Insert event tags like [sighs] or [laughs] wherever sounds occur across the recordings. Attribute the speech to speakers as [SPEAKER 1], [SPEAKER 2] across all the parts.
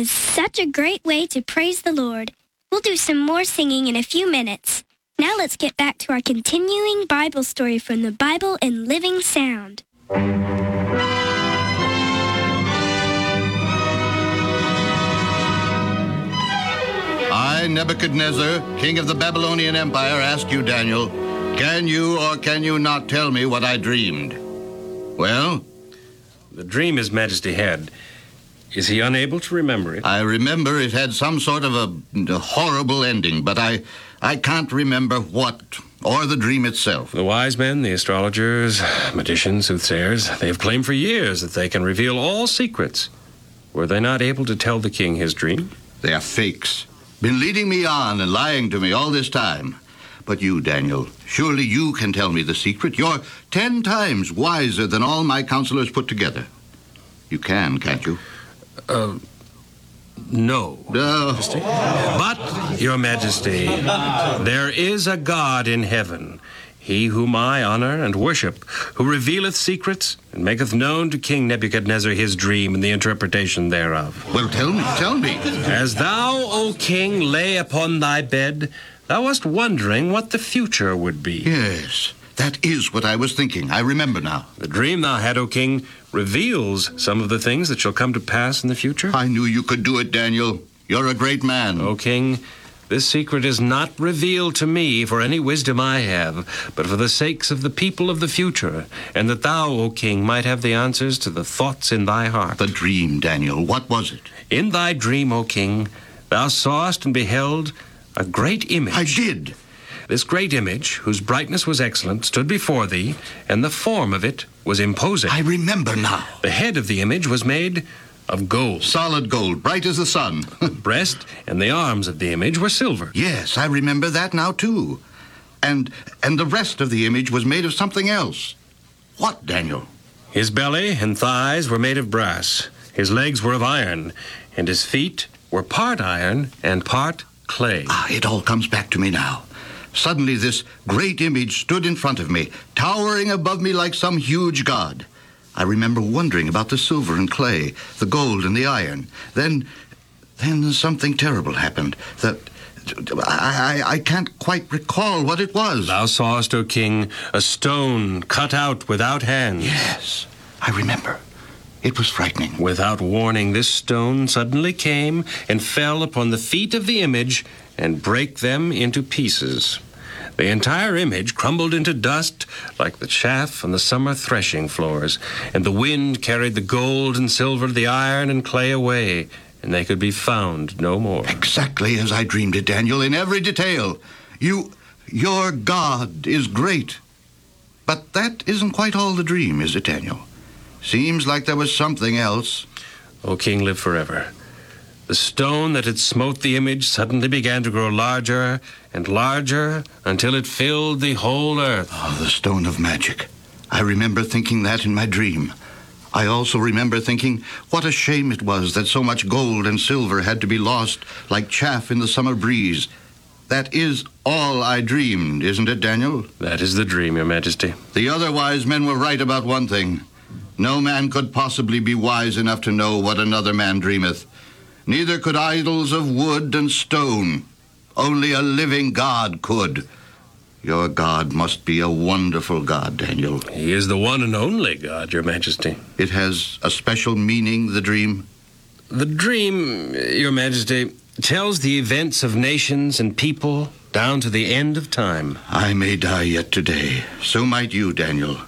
[SPEAKER 1] Is such a great way to praise the Lord. We'll do some more singing in a few minutes. Now let's get back to our continuing Bible story from the Bible in Living Sound.
[SPEAKER 2] I, Nebuchadnezzar, king of the Babylonian Empire, ask you, Daniel, can you or can you not tell me what I dreamed? Well,
[SPEAKER 3] The dream His Majesty had. Is he unable to remember it?
[SPEAKER 2] I remember it had some sort of a, a horrible ending, but I, I can't remember what or the dream itself.
[SPEAKER 3] The wise men, the astrologers, magicians, soothsayers, they have claimed for years that they can reveal all secrets. Were they not able to tell the king his dream?
[SPEAKER 2] They are fakes. Been leading me on and lying to me all this time. But you, Daniel, surely you can tell me the secret. You're ten times wiser than all my counselors put together. You can, can't you?
[SPEAKER 3] Uh, no.
[SPEAKER 2] No.
[SPEAKER 3] But, Your Majesty, there is a God in heaven, he whom I honor and worship, who revealeth secrets and maketh known to King Nebuchadnezzar his dream and the interpretation thereof.
[SPEAKER 2] Well, tell me, tell me.
[SPEAKER 3] As thou, O king, lay upon thy bed, thou wast wondering what the future would be.
[SPEAKER 2] Yes, that is what I was thinking. I remember now.
[SPEAKER 3] The dream thou had, O king, reveals some of the things that shall come to pass in the future.
[SPEAKER 2] I knew you could do it, Daniel. You're a great man.
[SPEAKER 3] O king, this secret is not revealed to me for any wisdom I have, but for the sakes of the people of the future, and that thou, O king, might have the answers to the thoughts in thy heart.
[SPEAKER 2] The dream, Daniel. What was it?
[SPEAKER 3] in thy dream, O king, thou sawest and beheld a great image.
[SPEAKER 2] I did.
[SPEAKER 3] This great image, whose brightness was excellent, stood before thee, and the form of it was imposing.
[SPEAKER 2] I remember now.
[SPEAKER 3] The head of the image was made of gold.
[SPEAKER 2] Solid gold, bright as the sun.
[SPEAKER 3] the [laughs] breast and the arms of the image were silver.
[SPEAKER 2] yes, I remember that now too. And and the rest of the image was made of something else. What, Daniel?
[SPEAKER 3] His belly and thighs were made of brass. His legs were of iron, and his feet were part iron and part clay.
[SPEAKER 2] Ah, it all comes back to me now. Suddenly, this great image stood in front of me, towering above me like some huge god. I remember wondering about the silver and clay, the gold and the iron. Then, then something terrible happened. That I, I, I can't quite recall what it was.
[SPEAKER 3] Thou sawest, O king, a stone cut out without hands.
[SPEAKER 2] Yes, I remember. It was frightening.
[SPEAKER 3] Without warning, this stone suddenly came and fell upon the feet of the image and break them into pieces. The entire image crumbled into dust like the chaff on the summer threshing floors, and the wind carried the gold and silver, the iron and clay away, and they could be found no more.
[SPEAKER 2] Exactly as I dreamed it, Daniel, in every detail. You, your God is great. But that isn't quite all the dream, is it, Daniel? Seems like there was something else.
[SPEAKER 3] O king, live forever. The stone that had smote the image suddenly began to grow larger and larger until it filled the whole earth.
[SPEAKER 2] Oh, the stone of magic. I remember thinking that in my dream. I also remember thinking what a shame it was that so much gold and silver had to be lost like chaff in the summer breeze. That is all I dreamed, isn't it, Daniel?
[SPEAKER 3] That is the dream, Your Majesty.
[SPEAKER 2] The other wise men were right about one thing. No man could possibly be wise enough to know what another man dreameth. Neither could idols of wood and stone. Only a living God could. Your God must be a wonderful God, Daniel.
[SPEAKER 3] He is the one and only God, Your Majesty.
[SPEAKER 2] It has a special meaning, the dream.
[SPEAKER 3] The dream, Your Majesty, tells the events of nations and people down to the end of time.
[SPEAKER 2] I may die yet today. So might you, Daniel.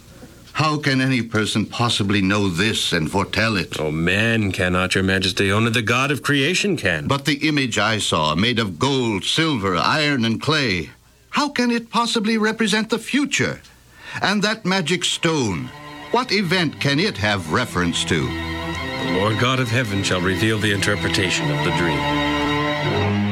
[SPEAKER 2] How can any person possibly know this and foretell it?
[SPEAKER 3] Oh, man cannot, Your Majesty. Only the God of creation can.
[SPEAKER 2] But the image I saw, made of gold, silver, iron, and clay, how can it possibly represent the future? And that magic stone, what event can it have reference to?
[SPEAKER 3] the Lord God of heaven shall reveal the interpretation of the dream.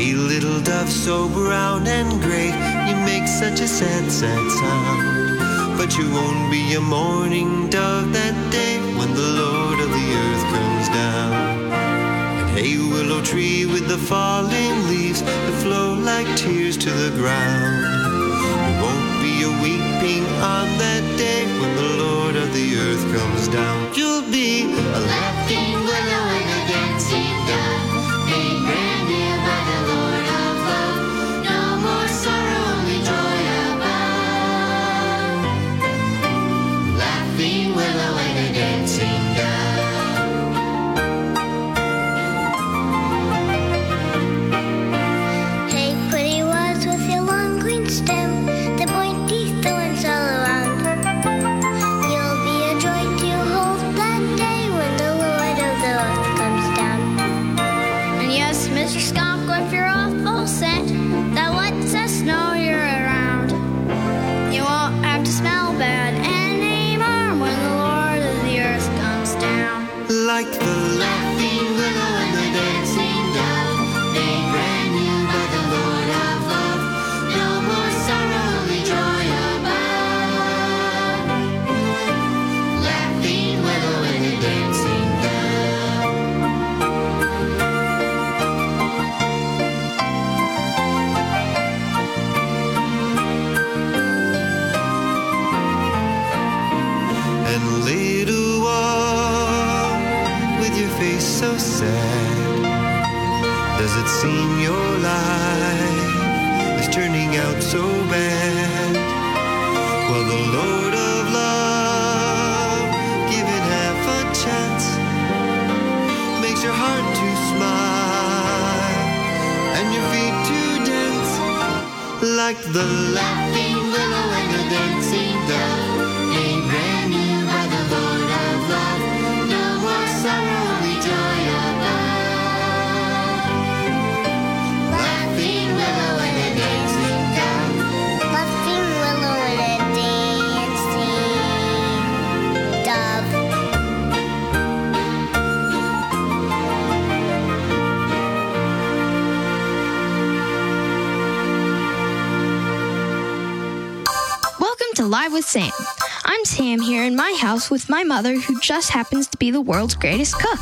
[SPEAKER 4] Hey, little dove, so brown and gray, you make such a sad, sad sound. But you won't be a mourning dove that day when the Lord of the earth comes down. And hey, willow tree with the falling leaves that flow like tears to the ground. There won't be a weeping on that day when the Lord of the earth comes down. You'll be a laughing so bad? Well, the Lord of love, given half a chance, makes your heart to smile and your feet to dance like the laughing
[SPEAKER 5] With Sam. I'm Sam here in my house with my mother, who just happens to be the world's greatest cook.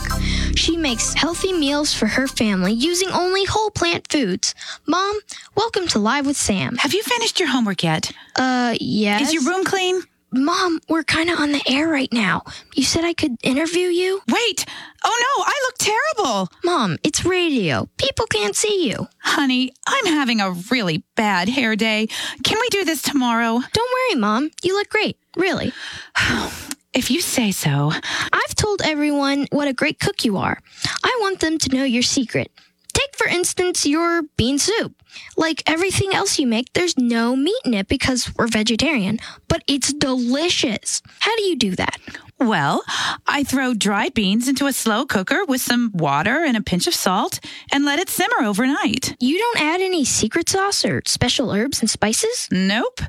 [SPEAKER 5] She makes healthy meals for her family using only whole plant foods. Mom, welcome to Live with Sam.
[SPEAKER 6] Have you finished your homework yet?
[SPEAKER 5] Uh, yes.
[SPEAKER 6] Is your room clean?
[SPEAKER 5] Mom, we're kind of on the air right now. You said I could interview you?
[SPEAKER 6] Wait. Oh no, I look terrible.
[SPEAKER 5] Mom, it's radio. People can't see you.
[SPEAKER 6] Honey, I'm having a really bad hair day. Can we do this tomorrow?
[SPEAKER 5] Don't worry, Mom. You look great. Really. [sighs]
[SPEAKER 6] If you say so.
[SPEAKER 5] I've told everyone what a great cook you are. I want them to know your secret. Take, for instance, your bean soup. Like everything else you make, there's no meat in it because we're vegetarian, but it's delicious. How do you do that?
[SPEAKER 6] Well, I throw dried beans into a slow cooker with some water and a pinch of salt and let it simmer overnight.
[SPEAKER 5] You don't add any secret sauce or special herbs and spices?
[SPEAKER 6] Nope.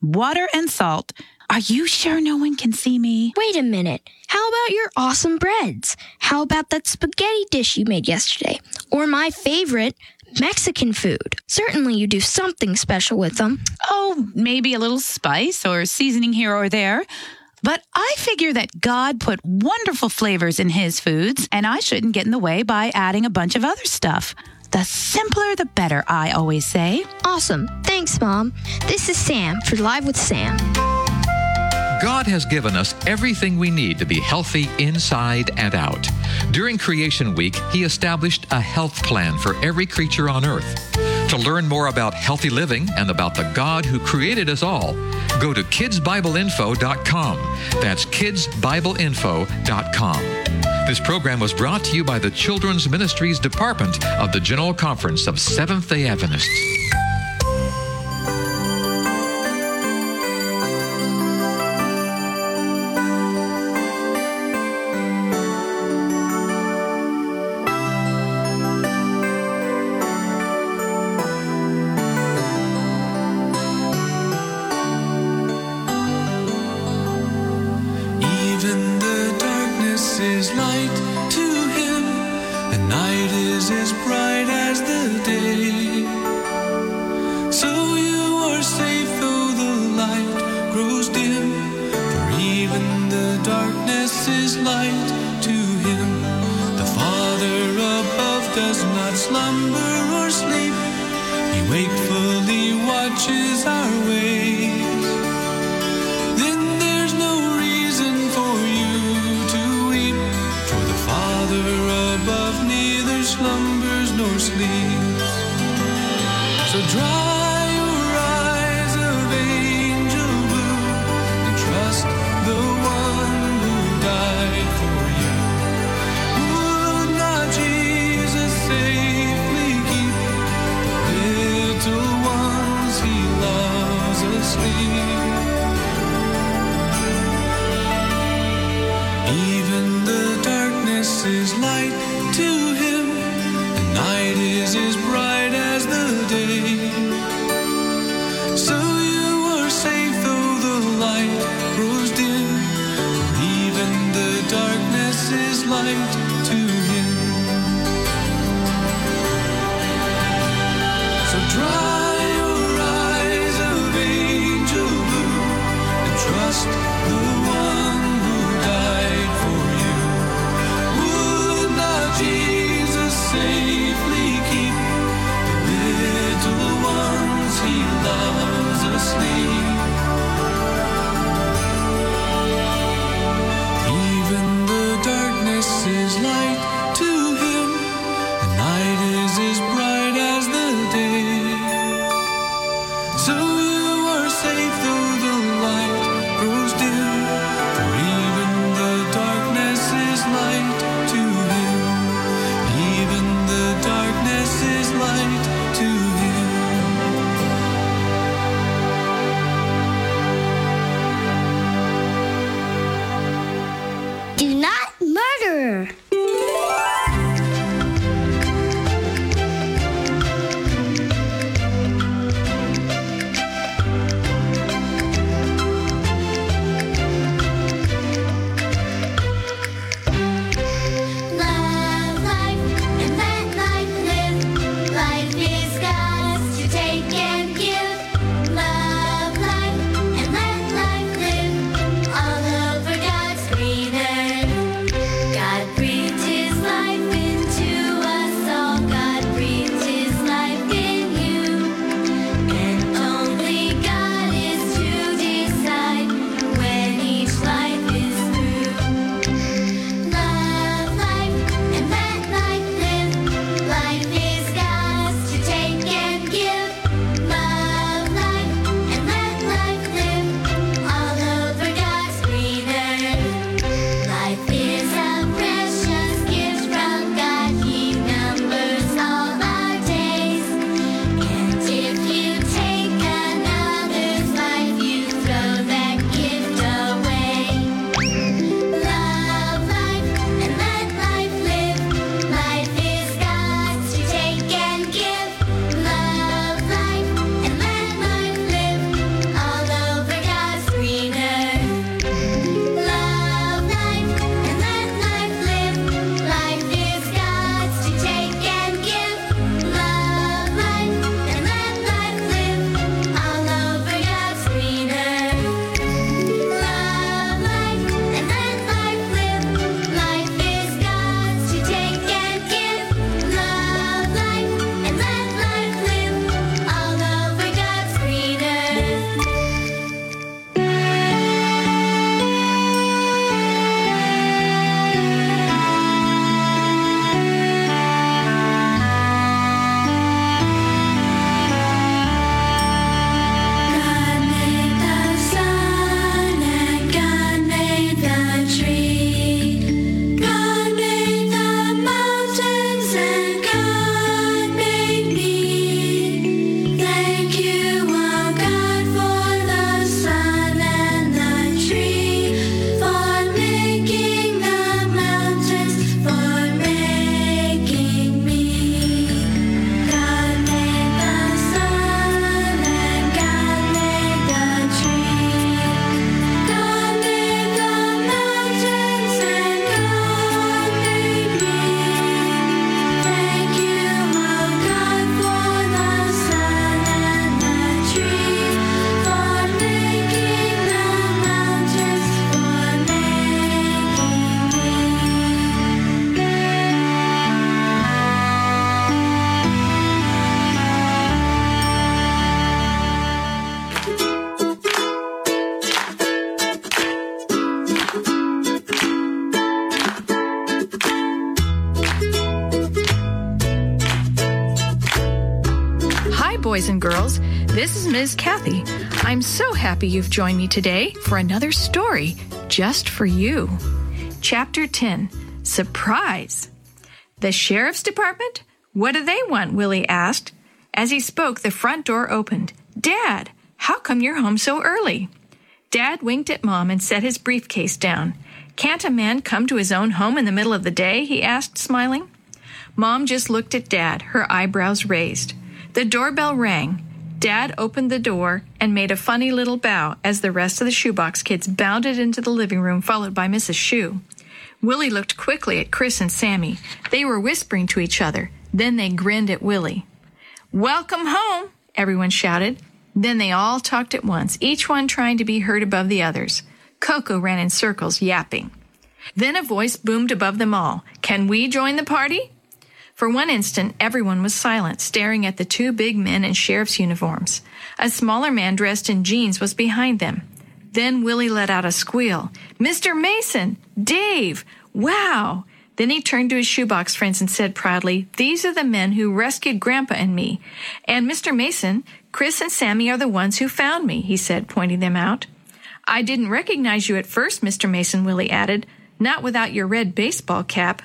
[SPEAKER 6] Water and salt. Are you sure no one can see me?
[SPEAKER 5] Wait a minute. How about your awesome breads? How about that spaghetti dish you made yesterday? Or my favorite, Mexican food. Certainly you do something special with them.
[SPEAKER 6] Oh, maybe a little spice or seasoning here or there. But I figure that God put wonderful flavors in his foods, and I shouldn't get in the way by adding a bunch of other stuff. The simpler, the better, I always say.
[SPEAKER 5] Awesome. Thanks, Mom. This is Sam for Live with Sam.
[SPEAKER 7] God has given us everything we need to be healthy inside and out. During Creation Week, He established a health plan for every creature on earth. To learn more about healthy living and about the God who created us all, go to kidsbibleinfo.com. That's kidsbibleinfo.com. This program was brought to you by the Children's Ministries Department of the General Conference of Seventh day Adventists.
[SPEAKER 8] Sleeps. So dry is
[SPEAKER 9] Kathy. I'm so happy you've joined me today for another story just for you. Chapter 10 Surprise! The Sheriff's Department? What do they want? Willie asked. As he spoke, the front door opened. Dad, how come you're home so early? Dad winked at Mom and set his briefcase down. Can't a man come to his own home in the middle of the day? he asked, smiling. Mom just looked at Dad, her eyebrows raised. The doorbell rang. Dad opened the door and made a funny little bow as the rest of the shoebox kids bounded into the living room, followed by Mrs. Shue. Willie looked quickly at Chris and Sammy. They were whispering to each other. Then they grinned at Willie. Welcome home, everyone shouted. Then they all talked at once, each one trying to be heard above the others. Coco ran in circles, yapping. Then a voice boomed above them all. Can we join the party? For one instant, everyone was silent, staring at the two big men in sheriff's uniforms. A smaller man dressed in jeans was behind them. Then Willie let out a squeal. Mr. Mason! Dave! Wow! Then he turned to his shoebox friends and said proudly, These are the men who rescued Grandpa and me. And Mr. Mason, Chris and Sammy are the ones who found me, he said, pointing them out. I didn't recognize you at first, Mr. Mason, Willie added. Not without your red baseball cap.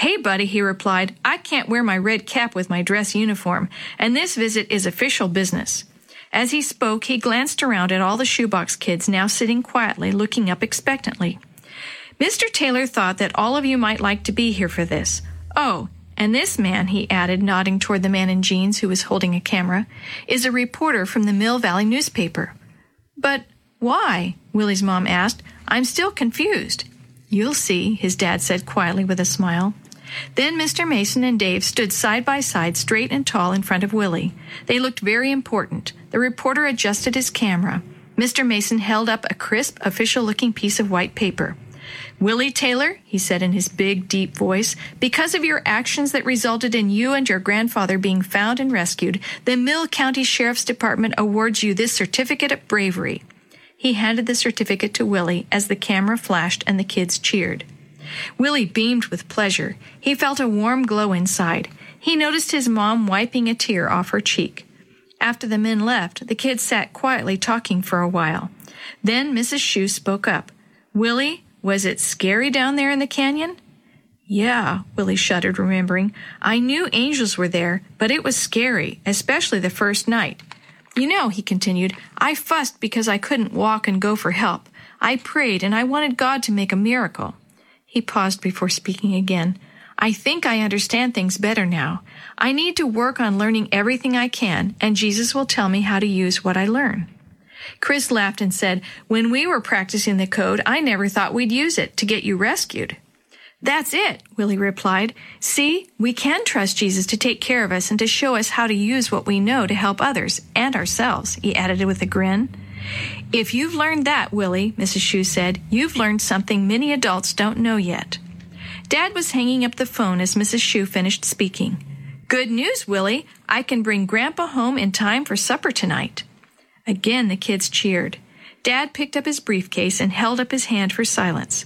[SPEAKER 9] Hey, buddy, he replied, I can't wear my red cap with my dress uniform, and this visit is official business. As he spoke, he glanced around at all the shoebox kids now sitting quietly, looking up expectantly. Mr. Taylor thought that all of you might like to be here for this. Oh, and this man, he added, nodding toward the man in jeans who was holding a camera, is a reporter from the Mill Valley newspaper. But why? Willie's mom asked. I'm still confused. You'll see, his dad said quietly with a smile. Then Mr. Mason and Dave stood side by side, straight and tall, in front of Willie. They looked very important. The reporter adjusted his camera. Mr. Mason held up a crisp, official looking piece of white paper. Willie Taylor, he said in his big, deep voice, because of your actions that resulted in you and your grandfather being found and rescued, the Mill County Sheriff's Department awards you this certificate of bravery. He handed the certificate to Willie as the camera flashed and the kids cheered. Willie beamed with pleasure. He felt a warm glow inside. He noticed his mom wiping a tear off her cheek. After the men left, the kids sat quietly talking for a while. Then Mrs. Shue spoke up. Willie, was it scary down there in the canyon? Yeah, Willie shuddered, remembering. I knew angels were there, but it was scary, especially the first night. You know, he continued, I fussed because I couldn't walk and go for help. I prayed and I wanted God to make a miracle. He paused before speaking again. I think I understand things better now. I need to work on learning everything I can, and Jesus will tell me how to use what I learn. Chris laughed and said, When we were practicing the code, I never thought we'd use it to get you rescued. That's it, Willie replied. See, we can trust Jesus to take care of us and to show us how to use what we know to help others and ourselves, he added with a grin. If you've learned that, Willie, Mrs. Shue said, you've learned something many adults don't know yet. Dad was hanging up the phone as Mrs. Shue finished speaking. Good news, Willie. I can bring Grandpa home in time for supper tonight. Again, the kids cheered. Dad picked up his briefcase and held up his hand for silence.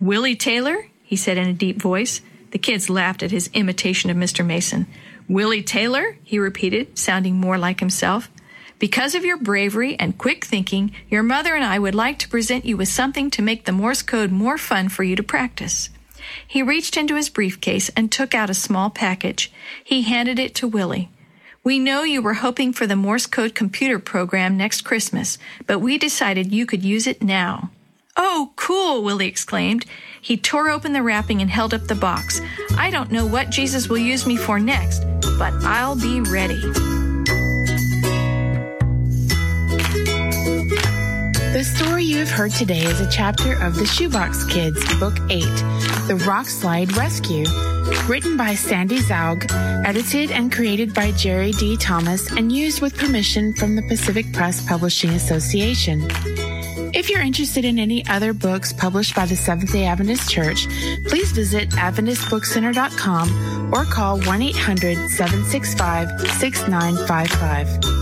[SPEAKER 9] Willie Taylor, he said in a deep voice. The kids laughed at his imitation of Mr. Mason. Willie Taylor, he repeated, sounding more like himself. Because of your bravery and quick thinking, your mother and I would like to present you with something to make the Morse code more fun for you to practice. He reached into his briefcase and took out a small package. He handed it to Willie. We know you were hoping for the Morse code computer program next Christmas, but we decided you could use it now. Oh, cool, Willie exclaimed. He tore open the wrapping and held up the box. I don't know what Jesus will use me for next, but I'll be ready.
[SPEAKER 10] The story you have heard today is a chapter of The Shoebox Kids, Book 8, The Rock Slide Rescue, written by Sandy Zaugg, edited and created by Jerry D. Thomas, and used with permission from the Pacific Press Publishing Association. If you're interested in any other books published by the Seventh day Adventist Church, please visit AdventistBookCenter.com or call 1 800 765 6955.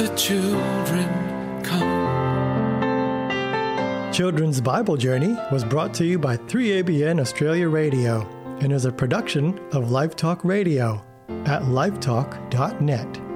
[SPEAKER 8] the children come.
[SPEAKER 11] Children's Bible Journey was brought to you by 3ABN Australia Radio and is a production of Life Talk Radio at lifetalk.net.